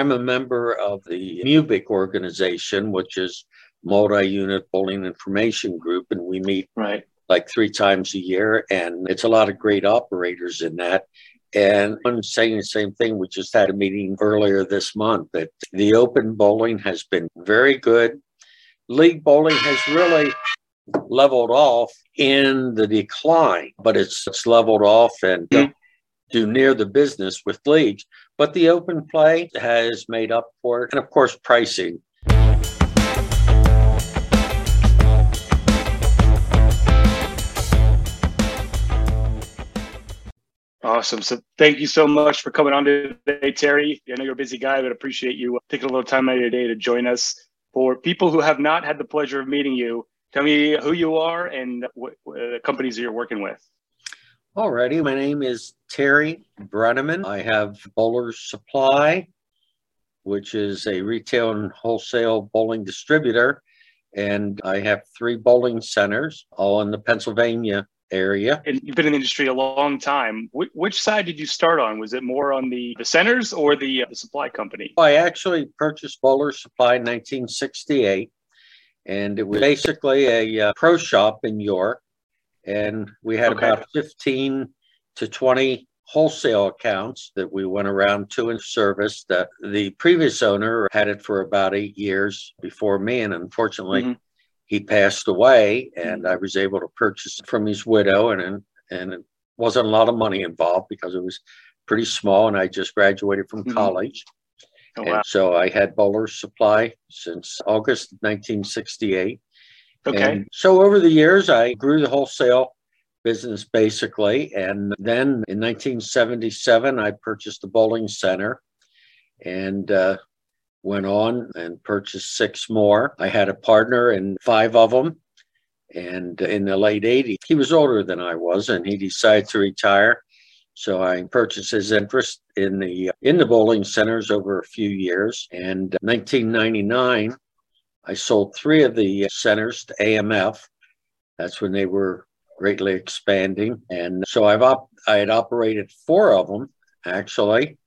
I'm a member of the MUBIG organization, which is multi-unit bowling information group, and we meet right like three times a year, and it's a lot of great operators in that. And I'm saying the same thing. We just had a meeting earlier this month that the open bowling has been very good. League bowling has really leveled off in the decline, but it's, it's leveled off and mm-hmm. do near the business with leagues. But the open play has made up for it. And of course, pricing Awesome. So thank you so much for coming on today, Terry. I know you're a busy guy, but appreciate you uh, taking a little time out of your day to join us. For people who have not had the pleasure of meeting you, tell me who you are and what, what companies you're working with. Alrighty, my name is Terry Brenneman. I have Bowler's Supply, which is a retail and wholesale bowling distributor, and I have three bowling centers, all in the Pennsylvania area. And you've been in the industry a long time. Wh- which side did you start on? Was it more on the, the centers or the, uh, the supply company? I actually purchased Bowler Supply in 1968, and it was basically a uh, pro shop in York. And we had okay. about 15 to 20 wholesale accounts that we went around to and serviced. That the previous owner had it for about eight years before me, and unfortunately, mm-hmm he passed away, and I was able to purchase from his widow, and and it wasn't a lot of money involved because it was pretty small, and I just graduated from mm-hmm. college. Oh, wow. And so I had Bowler Supply since August 1968. Okay. And so over the years, I grew the wholesale business basically. And then in 1977, I purchased the bowling center. And uh, went on and purchased six more. I had a partner in five of them. And in the late 80s, he was older than I was, and he decided to retire. So I purchased his interest in the in the bowling centers over a few years. And 1999, I sold three of the centers to AMF. That's when they were greatly expanding. And so I've op- I had operated four of them actually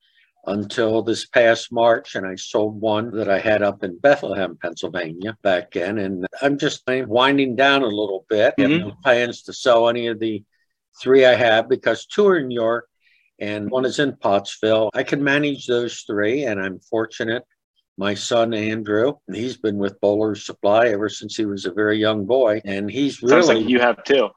until this past March, and I sold one that I had up in Bethlehem, Pennsylvania back then. And I'm just winding down a little bit. Mm-hmm. I have no plans to sell any of the three I have because two are in York and one is in Pottsville. I can manage those three, and I'm fortunate. My son Andrew, he's been with Bowler's Supply ever since he was a very young boy, and he's really like you have too.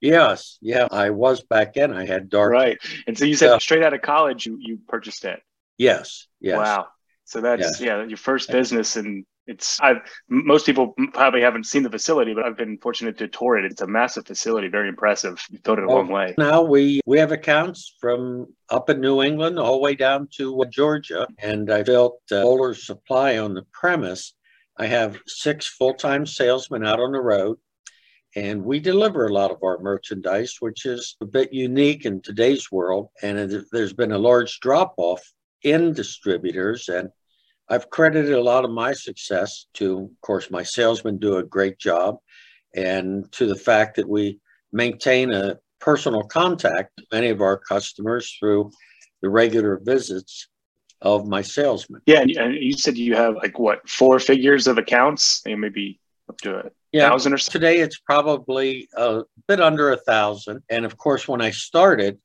Yes, yeah, I was back then. I had dark. Right, and so you said straight out of college, you you purchased it. Yes. Yes. Wow. So that's yes. yeah, your first business, and it's I've most people probably haven't seen the facility, but I've been fortunate to tour it. It's a massive facility, very impressive. You've built it a well, long way. Now we we have accounts from up in New England all the way down to uh, Georgia, and I built uh, Bowler Supply on the premise. I have six full time salesmen out on the road. And we deliver a lot of our merchandise, which is a bit unique in today's world. And there's been a large drop off in distributors. And I've credited a lot of my success to, of course, my salesmen do a great job, and to the fact that we maintain a personal contact with many of our customers through the regular visits of my salesmen. Yeah, and you said you have like what four figures of accounts, and maybe up to a yeah, thousand or so. Today it's probably a bit under a thousand, and of course, when I started,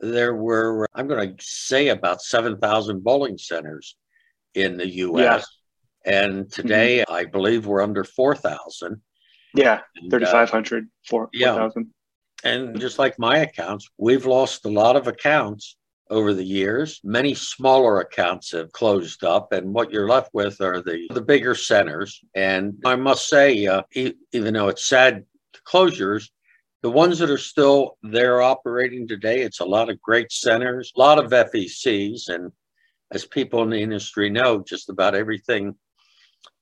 there were, I'm going to say, about 7,000 bowling centers in the US. Yeah. And today, mm-hmm. I believe we're under 4,000. Yeah, 3,500, uh, 4,000. Yeah. And just like my accounts, we've lost a lot of accounts over the years. Many smaller accounts have closed up, and what you're left with are the, the bigger centers. And I must say, uh, e- even though it's sad closures, the ones that are still there operating today, it's a lot of great centers, a lot of FECs. And as people in the industry know, just about everything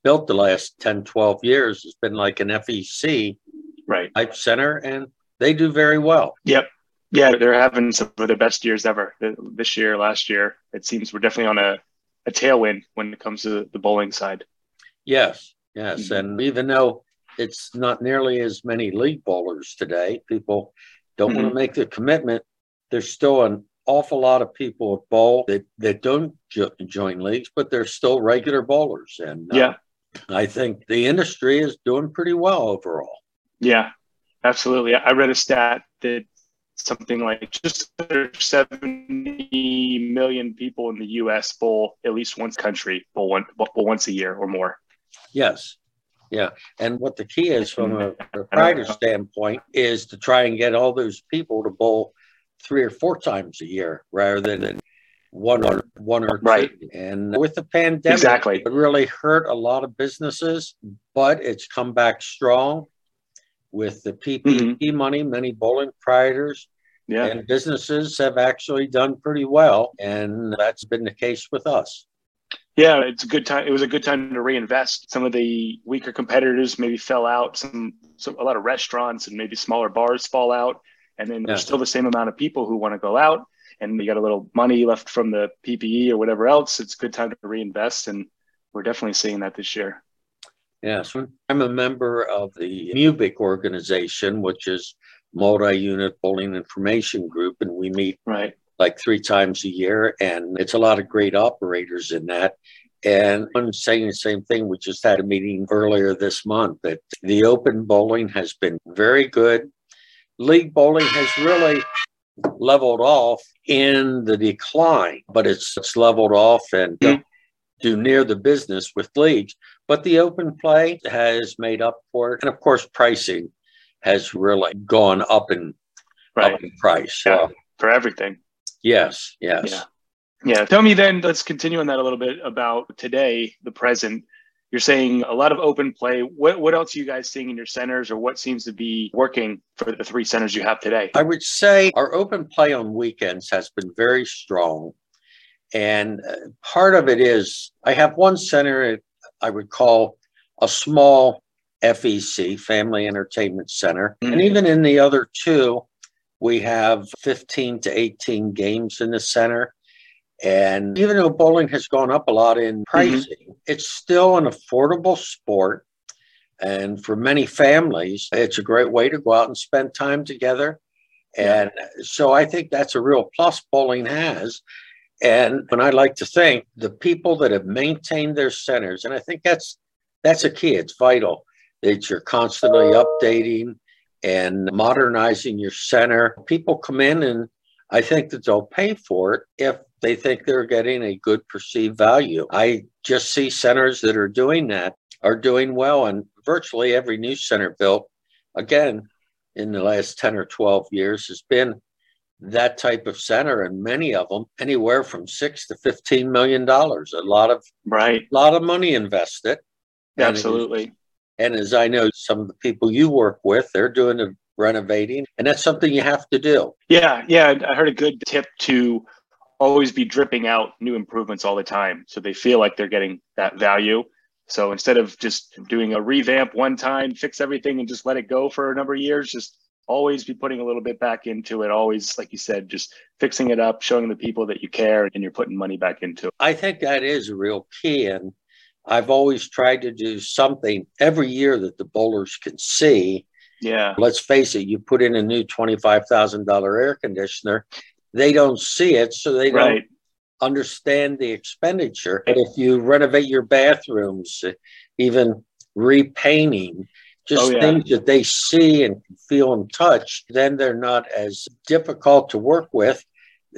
built the last 10, 12 years has been like an FEC right. type center, and they do very well. Yep. Yeah, they're having some of their best years ever this year, last year. It seems we're definitely on a, a tailwind when it comes to the bowling side. Yes, yes. Mm-hmm. And even though it's not nearly as many league bowlers today. People don't mm-hmm. want to make the commitment. There's still an, awful lot of people at bowl that, that don't jo- join leagues, but they're still regular bowlers. And uh, yeah, I think the industry is doing pretty well overall. Yeah, absolutely. I read a stat that something like just under 70 million people in the U.S. bowl at least once country bowl, one, bowl once a year or more. Yes. Yeah. And what the key is from a proprietor standpoint is to try and get all those people to bowl three or four times a year rather than one or one or right. two. And with the pandemic, exactly. it really hurt a lot of businesses, but it's come back strong with the PPP mm-hmm. money. Many bowling proprietors yeah. and businesses have actually done pretty well, and that's been the case with us. Yeah, it's a good time. It was a good time to reinvest. Some of the weaker competitors maybe fell out. Some, some a lot of restaurants and maybe smaller bars fall out, and then yeah. there's still the same amount of people who want to go out and you got a little money left from the PPE or whatever else, it's a good time to reinvest. And we're definitely seeing that this year. Yes, I'm a member of the MUBIG organization, which is multi-unit bowling information group, and we meet right like three times a year, and it's a lot of great operators in that. And I'm saying the same thing. We just had a meeting earlier this month that the open bowling has been very good. League bowling has really leveled off in the decline, but it's, it's leveled off and mm-hmm. do near the business with leagues. But the open play has made up for it. And of course, pricing has really gone up in, right. up in price. Yeah, uh, for everything. Yes, yes. Yeah. Yeah. Tell me then, let's continue on that a little bit about today, the present you're saying a lot of open play. What what else are you guys seeing in your centers, or what seems to be working for the three centers you have today? I would say our open play on weekends has been very strong, and uh, part of it is I have one center I would call a small FEC, Family Entertainment Center, mm-hmm. and even in the other two, we have 15 to 18 games in the center. And even though bowling has gone up a lot in mm-hmm. pricing, mm-hmm. it's still an affordable sport. And for many families, it's a great way to go out and spend time together. And so I think that's a real plus bowling has. And when I like to think the people that have maintained their centers, and I think that's that's a key, it's vital that you're constantly updating and modernizing your center. People come in and I think that they'll pay for it if they think they're getting a good perceived value. I just see centers that are doing that are doing well, and virtually every new center built, again, in the last 10 or 12 years has been that type of center and many of them anywhere from six to 15 million dollars a lot of right. a lot of money invested. Absolutely. and, and as i know some of the people you work with they're doing the renovating and that's something you have to do. Yeah yeah i heard a good tip to always be dripping out new improvements all the time. So they feel like they're getting that value. So instead of just doing a revamp one time, fix everything and just let it go for a number of years, just always be putting a little bit back into it. Always, like you said, just fixing it up, showing the people that you care and you're putting money back into it. I think that is a real key. And I've always tried to do something every year that the bowlers can see. Yeah. Let's face it, you put in a new $25,000 air conditioner they don't see it, so they don't understand the expenditure. But if you renovate your bathrooms, even repainting, just oh, yeah. things that they see and feel and touch, then they're not as difficult to work with.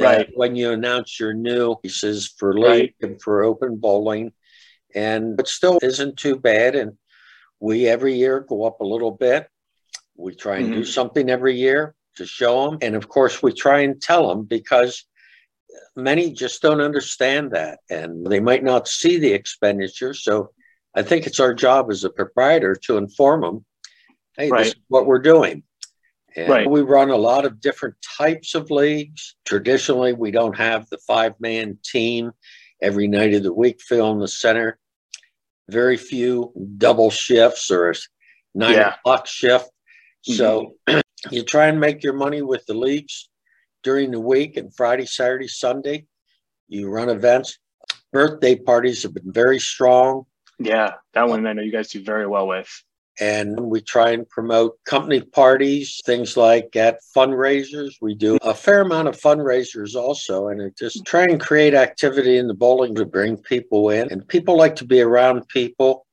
Right. when you announce your new pieces for right. and for open bowling, and it still isn't too bad. And we every year go up a little bit. We try and mm-hmm. do something every year to show them. And of course, we try and tell them because many just don't understand that and they might not see the expenditure. So I think it's our job as a proprietor to inform them hey, right. this is what we're doing. And right. we run a lot of different types of leagues. Traditionally, we don't have the five man team every night of the week filling the center. Very few double shifts or nine yeah. o'clock shift. So mm-hmm. You try and make your money with the leagues during the week and Friday, Saturday, Sunday. You run events. Birthday parties have been very strong. Yeah, that one I know you guys do very well with. and we try and promote company parties, things like at fundraisers. We do a fair amount of fundraisers also, and it just try and create activity in the bowling to bring people in. And people like to be around people.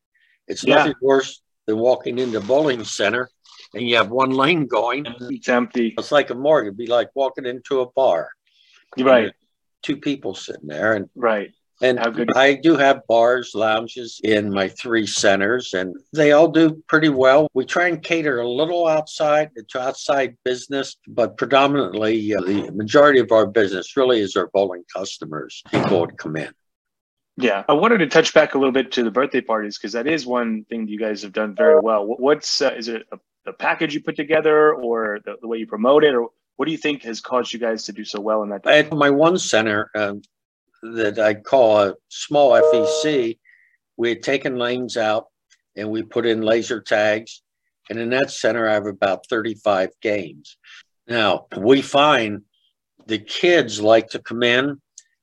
It's yeah. nothing worse than walking into a bowling center and you have one lane going. It's empty. It's like a morgue. It'd be like walking into a bar. Right. Two people sitting there, and right. And I do have bars, lounges in my three centers, and they all do pretty well. We try and cater a little outside to outside business, but predominantly uh, the majority of our business really is our bowling customers. People would come in. Yeah, I wanted to touch back a little bit to the birthday parties because that is one thing you guys have done very well. What's uh, is it a, a, package you put together, or the, the, way you promote it, or what do you think has caused you guys to do so well in that? At my one center, um, that I call a small FEC, we had taken lanes out and we put in laser tags. And in that center, I have about 35 games. Now, we find the kids like to come in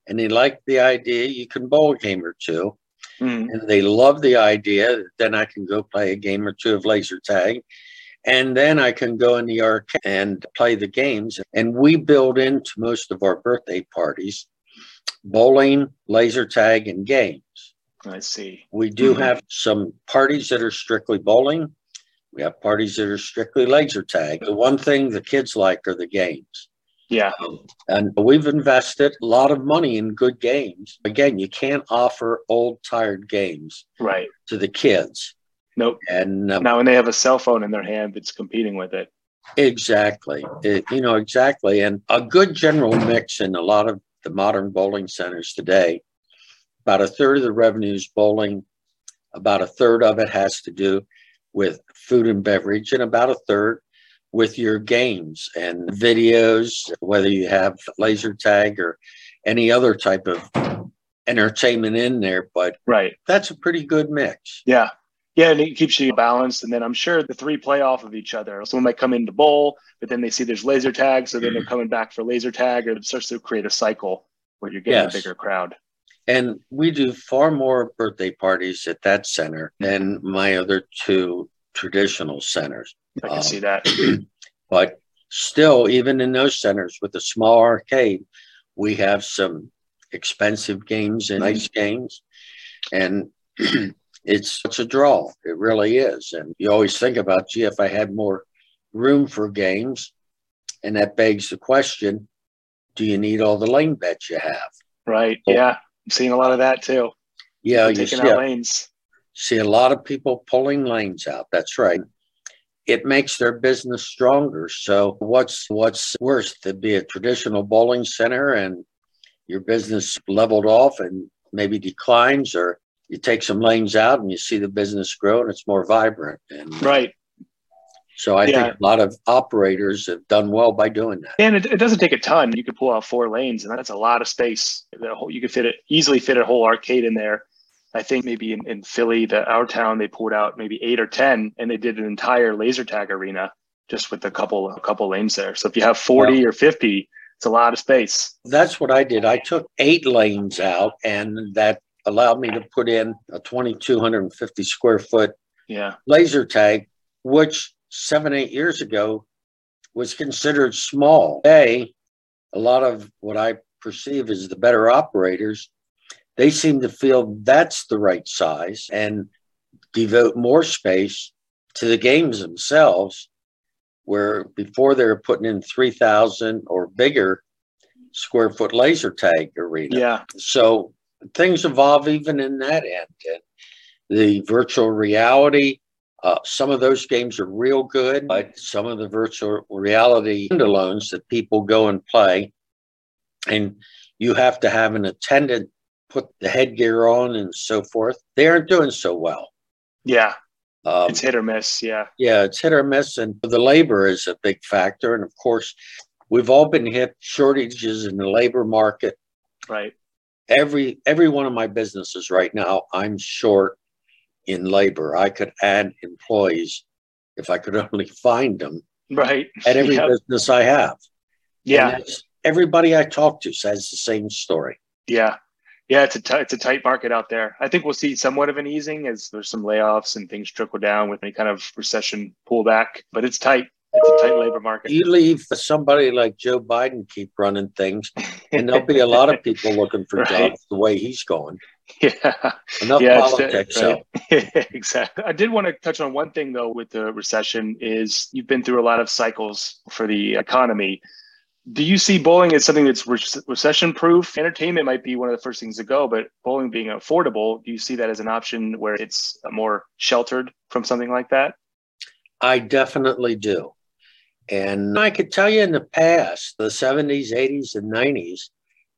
and they like the idea you can bowl a game or two. Mm. And they love the idea that then I can go play a game or two of laser tag. And then I can go in the arcade and play the games. And we build into most of our birthday parties bowling, laser tag, and games. I see. We do mm-hmm. have some parties that are strictly bowling. We have parties that are strictly laser tag. The one thing the kids like are the games. Yeah. And we've invested a lot of money in good games. Again, you can't offer old, tired games right to the kids. Nope. And um, now when they have a cell phone in their hand that's competing with it. Exactly. It, you know, exactly. And a good general mix in a lot of the modern bowling centers today, about a third of the revenue is bowling, about a third of it has to do with food and beverage, and about a third with your games and videos, whether you have laser tag or any other type of entertainment in there. But right, that's a pretty good mix. Yeah. Yeah, and it keeps you balanced. And then I'm sure the three play off of each other. Someone might come into bowl, but then they see there's laser tag, so then they're mm-hmm. coming back for laser tag, or it starts to create a cycle where you're getting yes. a bigger crowd. And we do far more birthday parties at that center than my other two traditional centers. I can um, see that. but still, even in those centers with a small arcade, we have some expensive games and nice games. And it's it's a draw. It really is. And you always think about, gee, if I had more room for games, and that begs the question, do you need all the lane beds you have? Right. Yeah. I'm seeing a lot of that too. Yeah, you taking out lanes. See a lot of people pulling lanes out. That's right. It makes their business stronger. So what's what's worse to be a traditional bowling center and your business leveled off and maybe declines or you take some lanes out and you see the business grow and it's more vibrant. And right. So I yeah. think a lot of operators have done well by doing that. And it, it, doesn't take a ton. You could pull out four lanes, and that's a lot of space. You could fit it easily fit a whole arcade in there. I think maybe in, in Philly, the our town, they pulled out maybe eight or ten, and they did an entire laser tag arena just with a couple a couple lanes there. So if you have forty or fifty, it's a lot of space. That's what I did. I took eight lanes out, and that allowed me to put in a 2,250 square foot yeah. laser tag, which seven, eight years ago was considered small. Today, a lot of what I perceive as the better operators, they seem to feel that's the right size and devote more space to the games themselves, where before they were putting in 3,000 or bigger square foot laser tag arena. Yeah. So things evolve even in that end. And the virtual reality, uh, some of those games are real good, but some of the virtual reality standalones that people go and play, and you have to have an attendant put the headgear on and so forth, they aren't doing so well. Yeah. Um, it's hit or miss. Yeah. Yeah, it's hit or miss. And the labor is a big factor. And of course, we've all been hit shortages in the labor market. Right. Every every one of my businesses right now, I'm short in labor. I could add employees if I could only find them. Right. At every yep. business I have. Yeah. everybody I talk to says the same story. Yeah. Yeah, it's a t- it's a tight market out there. I think we'll see somewhat of an easing as there's some layoffs and things trickle down with any kind of recession pullback, but it's tight. It's a tight labor market. You leave somebody like Joe Biden keep running things, and there'll be a lot of people looking for right. jobs the way he's going. Yeah. Enough yeah, politics. Right. So. exactly. I did want to touch on one thing though with the recession is you've been through a lot of cycles for the economy. Do you see bowling as something that's re- recession proof? Entertainment might be one of the first things to go, but bowling being affordable, do you see that as an option where it's more sheltered from something like that? I definitely do. And I could tell you in the past, the 70s, 80s, and 90s,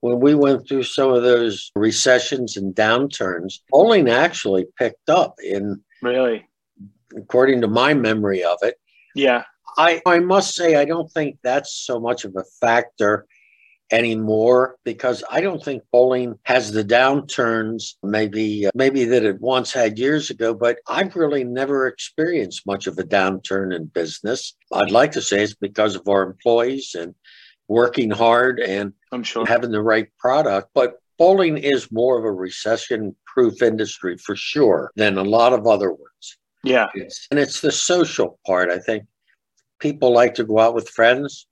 when we went through some of those recessions and downturns, bowling actually picked up in really, according to my memory of it. Yeah. I, I must say, I don't think that's so much of a factor anymore because I don't think bowling has the downturns maybe uh, maybe that it once had years ago but I've really never experienced much of a downturn in business. I'd like to say it's because of our employees and working hard and I'm sure having the right product but bowling is more of a recession proof industry for sure than a lot of other ones. Yeah. It's, and it's the social part I think people like to go out with friends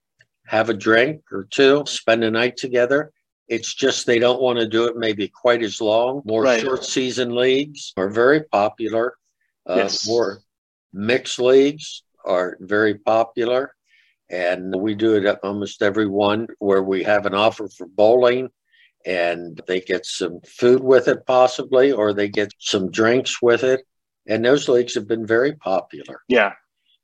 have a drink or two, spend a night together. It's just they don't want to do it maybe quite as long. More right. short season leagues are very popular. Uh, yes. More mixed leagues are very popular. And we do it at almost every one where we have an offer for bowling and they get some food with it, possibly, or they get some drinks with it. And those leagues have been very popular. Yeah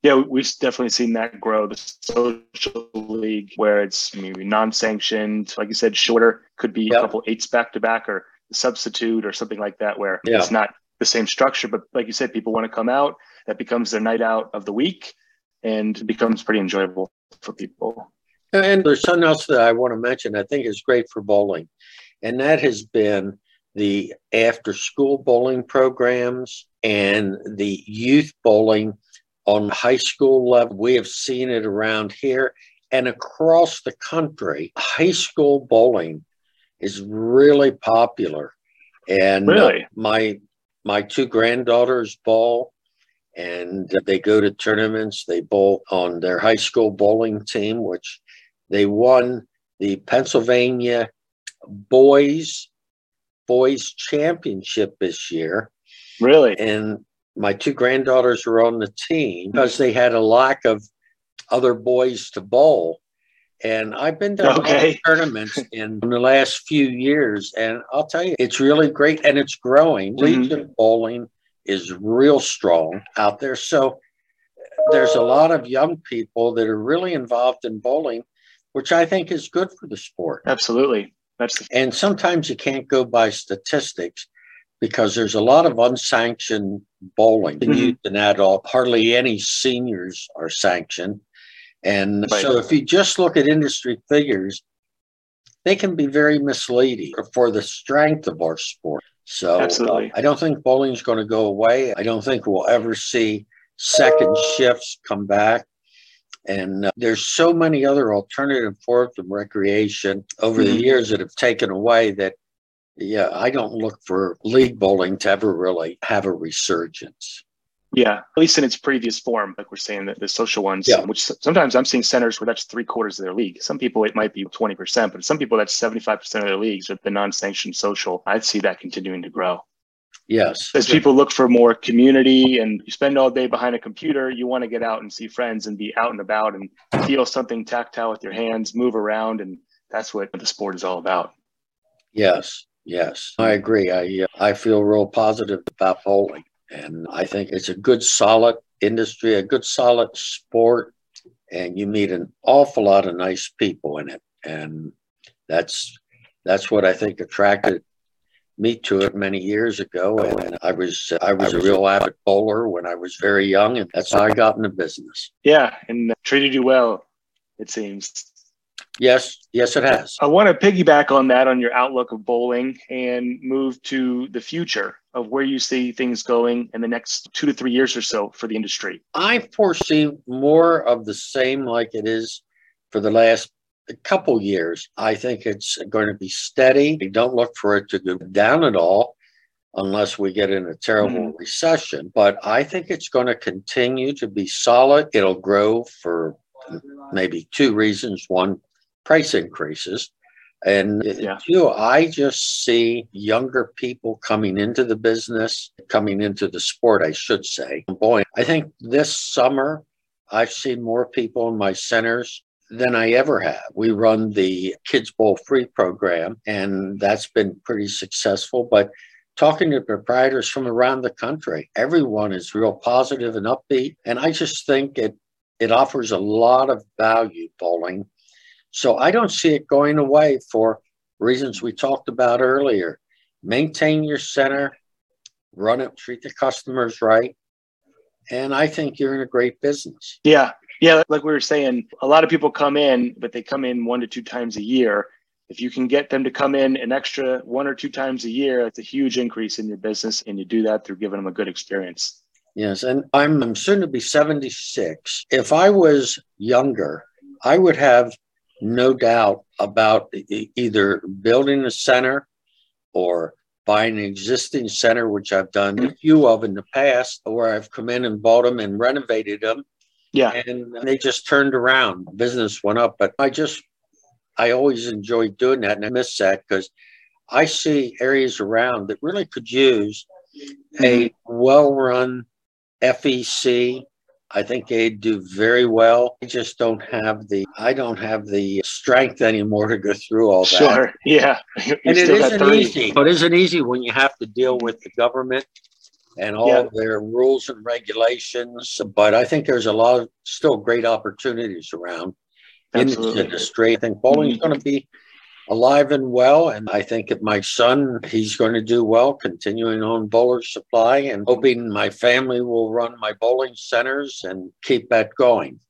yeah, we've definitely seen that grow. The social league, where it's maybe non-sanctioned, like you said, shorter, could be yep. a couple eights back to back, or substitute, or something like that, where yeah. it's not the same structure. But like you said, people want to come out. That becomes their night out of the week, and becomes pretty enjoyable for people. And there's something else that I want to mention. I think is great for bowling, and that has been the after-school bowling programs and the youth bowling on high school level. We have seen it around here and across the country. High school bowling is really popular. And uh, really? Uh, my my two granddaughters bowl and they go to tournaments. They bowl on their high school bowling team, which they won the Pennsylvania boys boys championship this year. Really? And my two granddaughters were on the team because they had a lack of other boys to bowl. And I've been to okay. tournaments in, in, the last few years, and I'll tell you, it's really great and it's growing. Mm-hmm. Legion bowling is real strong out there. So there's a lot of young people that are really involved in bowling, which I think is good for the sport. Absolutely. That's the- and sometimes you can't go by statistics because there's a lot of unsanctioned bowling mm-hmm. youth and adult. Hardly any seniors are sanctioned. And right. so if you just look at industry figures, they can be very misleading for the strength of our sport. So Absolutely. Uh, I don't think bowling is going to go away. I don't think we'll ever see second shifts come back. And uh, there's so many other alternative forms of recreation over mm-hmm. the years that have taken away that yeah, I don't look for league bowling to ever really have a resurgence. Yeah, at least in its previous form, like we're saying, the, the social ones, yeah. which sometimes I'm seeing centers where that's three quarters of their league. Some people it might be 20%, but some people that's 75% of their leagues are the non sanctioned social. I'd see that continuing to grow. Yes. As people look for more community and you spend all day behind a computer, you want to get out and see friends and be out and about and feel something tactile with your hands, move around. And that's what the sport is all about. Yes. Yes, I agree. I uh, I feel real positive about bowling, and I think it's a good, solid industry, a good, solid sport, and you meet an awful lot of nice people in it, and that's that's what I think attracted me to it many years ago. And I was I was a real avid bowler when I was very young, and that's how I got into business. Yeah, and treated you well, it seems. Yes, yes, it has. I want to piggyback on that on your outlook of bowling and move to the future of where you see things going in the next two to three years or so for the industry. I foresee more of the same like it is for the last couple years, I think it's going to be steady. don't look for it to go down at all unless we get in a terrible mm-hmm. recession. But I think it's going to continue to be solid. It'll grow for maybe two reasons. One, price increases. And yeah. two, I just see younger people coming into the business, coming into the sport, I should say. Boy, I think this summer I've seen more people in my centers than I ever have. We run the Kids Bowl Free program, and that's been pretty successful. But talking to proprietors from around the country, everyone is real positive and upbeat. And I just think it it offers a lot of value bowling. So I don't see it going away for reasons we talked about earlier. Maintain your center, run it, treat the customers right. And I think you're in a great business. Yeah. Yeah. Like we were saying, a lot of people come in, but they come in one to two times a year. If you can get them to come in an extra one or two times a year, it's a huge increase in your business. And you do that through giving them a good experience. Yes. And I'm, I'm soon to be 76. If I was younger, I would have no doubt about either building a center or buying an existing center, which I've done mm-hmm. a few of in the past, where I've come in and bought them and renovated them. Yeah. And they just turned around. Business went up. But I just I always enjoy doing that, and I miss that because I see areas around that really could use a well-run FEC. I think they'd do very well. I just don't have the I don't have the strength anymore to go through all that. Sure. Yeah. You're and it isn't easy. But it isn't easy when you have to deal with the government and all yeah. their rules and regulations. But I think there's a lot of still great opportunities around. Absolutely. in this industry. I think bowling is mm-hmm. going to be alive and well. And I think that my son, he's going to do well, continuing on bowler supply and hoping my family will run my bowling centers and keep that going.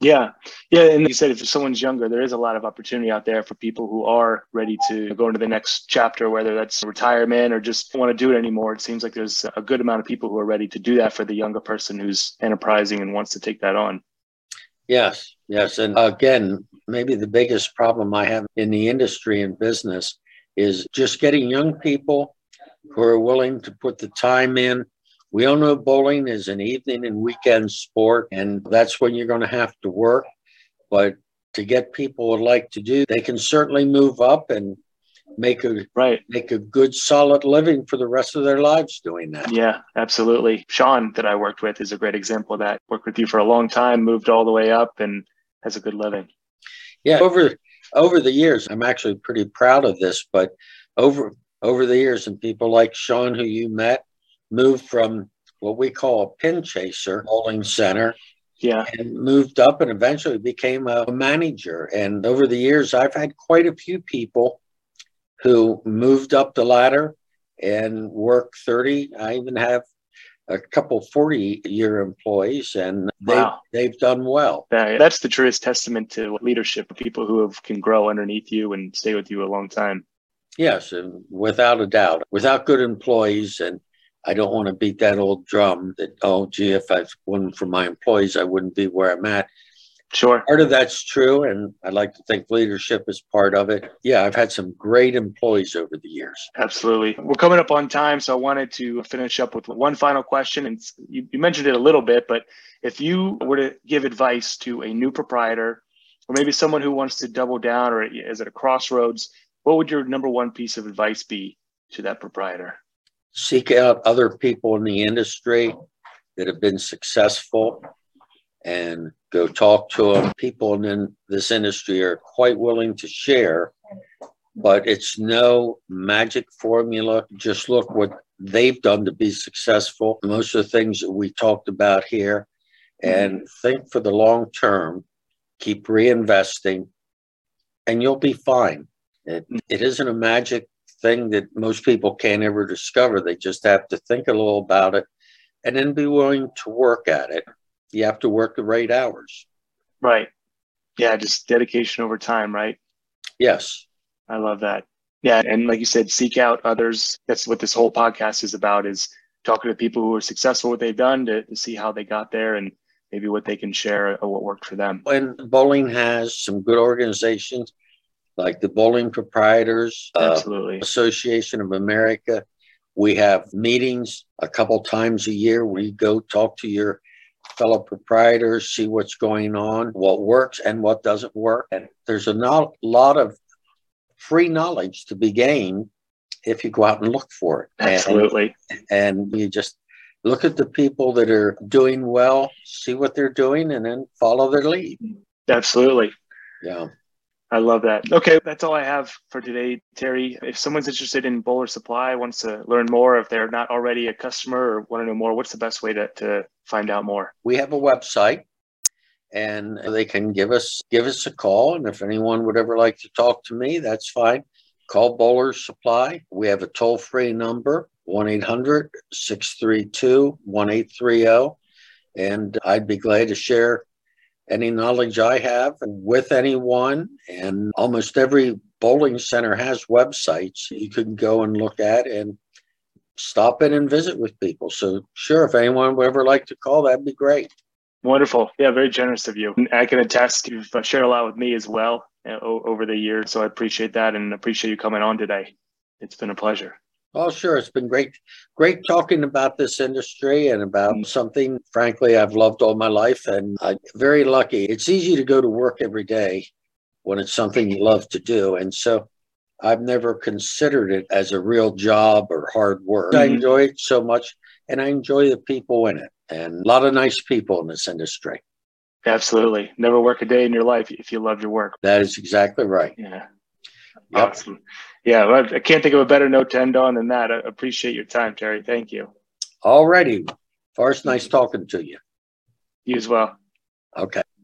Yeah. Yeah. And you said if someone's younger, there is a lot of opportunity out there for people who are ready to go into the next chapter, whether that's retirement or just want to do it anymore. It seems like there's a good amount of people who are ready to do that for the younger person who's enterprising and wants to take that on. Yes, yes. And again, maybe the biggest problem I have in the industry and business is just getting young people who are willing to put the time in. We all know bowling is an evening and weekend sport, and that's when you're going to have to work. But to get people would like to do, they can certainly move up and make a right. make a good solid living for the rest of their lives doing that. Yeah absolutely. Sean that i worked with is a great example of that. Worked with you for a long time moved all the way up and has a good living yeah. Over over the years i'm actually pretty proud of this but over over the years and people like sean who you met moved from what we call a pin chaser bowling center yeah. and moved up and eventually became a manager. And over the years i've had quite a few people who moved up the ladder and worked 30. I even have a couple 40 year employees and they, wow. they've done well. Yeah, that's the truest testament to leadership of people who have, can grow underneath you and stay with you a long time. Yes, and without a doubt, without good employees, and I don't want to beat that old drum that, oh, gee, if I wasn't for my employees, I wouldn't be where I'm at. Sure. Part of that's true, and I'd like to think leadership is part of it. Yeah, I've had some great employees over the years. Absolutely. We're coming up on time, so I wanted to finish up with one final question. And you, you mentioned it a little bit, but if you were to give advice to a new proprietor, or maybe someone who wants to double down or is at a crossroads, what would your number one piece of advice be to that proprietor? Seek out other people in the industry that have been successful and go talk to them. People in this industry are quite willing to share, but it's no magic formula. Just look what they've done to be successful. Most of the things that we talked about here, and think for the long term, keep reinvesting, and you'll be fine. It, it isn't a magic thing that most people can't ever discover. They just have to think a little about it and then be willing to work at it you have to work the right hours. Right. Yeah, just dedication over time, right? Yes. I love that. Yeah, and like you said, seek out others. That's what this whole podcast is about is talking to people who are successful what they've done to, to see how they got there and maybe what they can share or what worked for them. And bowling has some good organizations like the Bowling Proprietors uh, Association of America. We have meetings a couple times a year where you go talk to your fellow proprietors, see what's going on, what works and what doesn't work. And there's a not, lot of free knowledge to be gained if you go out and look for it. Absolutely. And, and you just look at the people that are doing well, see what they're doing, and then follow their lead. Absolutely. Yeah. I love that. Okay, that's all I have for today, Terry. If someone's interested in Bowler Supply, wants to learn more, if they're not already a customer or want to know more, what's the best way to, to find out more? We have a website and they can give us give us a call. And if anyone would ever like to talk to me, that's fine. Call Bowler Supply. We have a toll-free number, 1-800-632-1830. And I'd be glad to share any knowledge I have with anyone. And almost every bowling center has websites you can go and look at and stop in and visit with people. So, sure, if anyone would ever like to call, that'd be great. Wonderful. Yeah, very generous of you. I can attest you've shared a lot with me as well uh, over the years. So I appreciate that and appreciate you coming on today. It's been a pleasure. Oh, sure. It's been great, great talking about this industry and about mm-hmm. something, frankly, I've loved all my life. And I'm very lucky. It's easy to go to work every day when it's something you love to do. And so I've never considered it as a real job or hard work. Mm-hmm. I enjoy it so much and I enjoy the people in it and a lot of nice people in this industry. Absolutely. Never work a day in your life if you love your work. That is exactly right. Yeah. Yep. Awesome. Yeah, well, I can't think of a better note to end on than that. I appreciate your time, Terry. Thank you. All righty. First, nice mm-hmm. talking to you. You as well. Okay.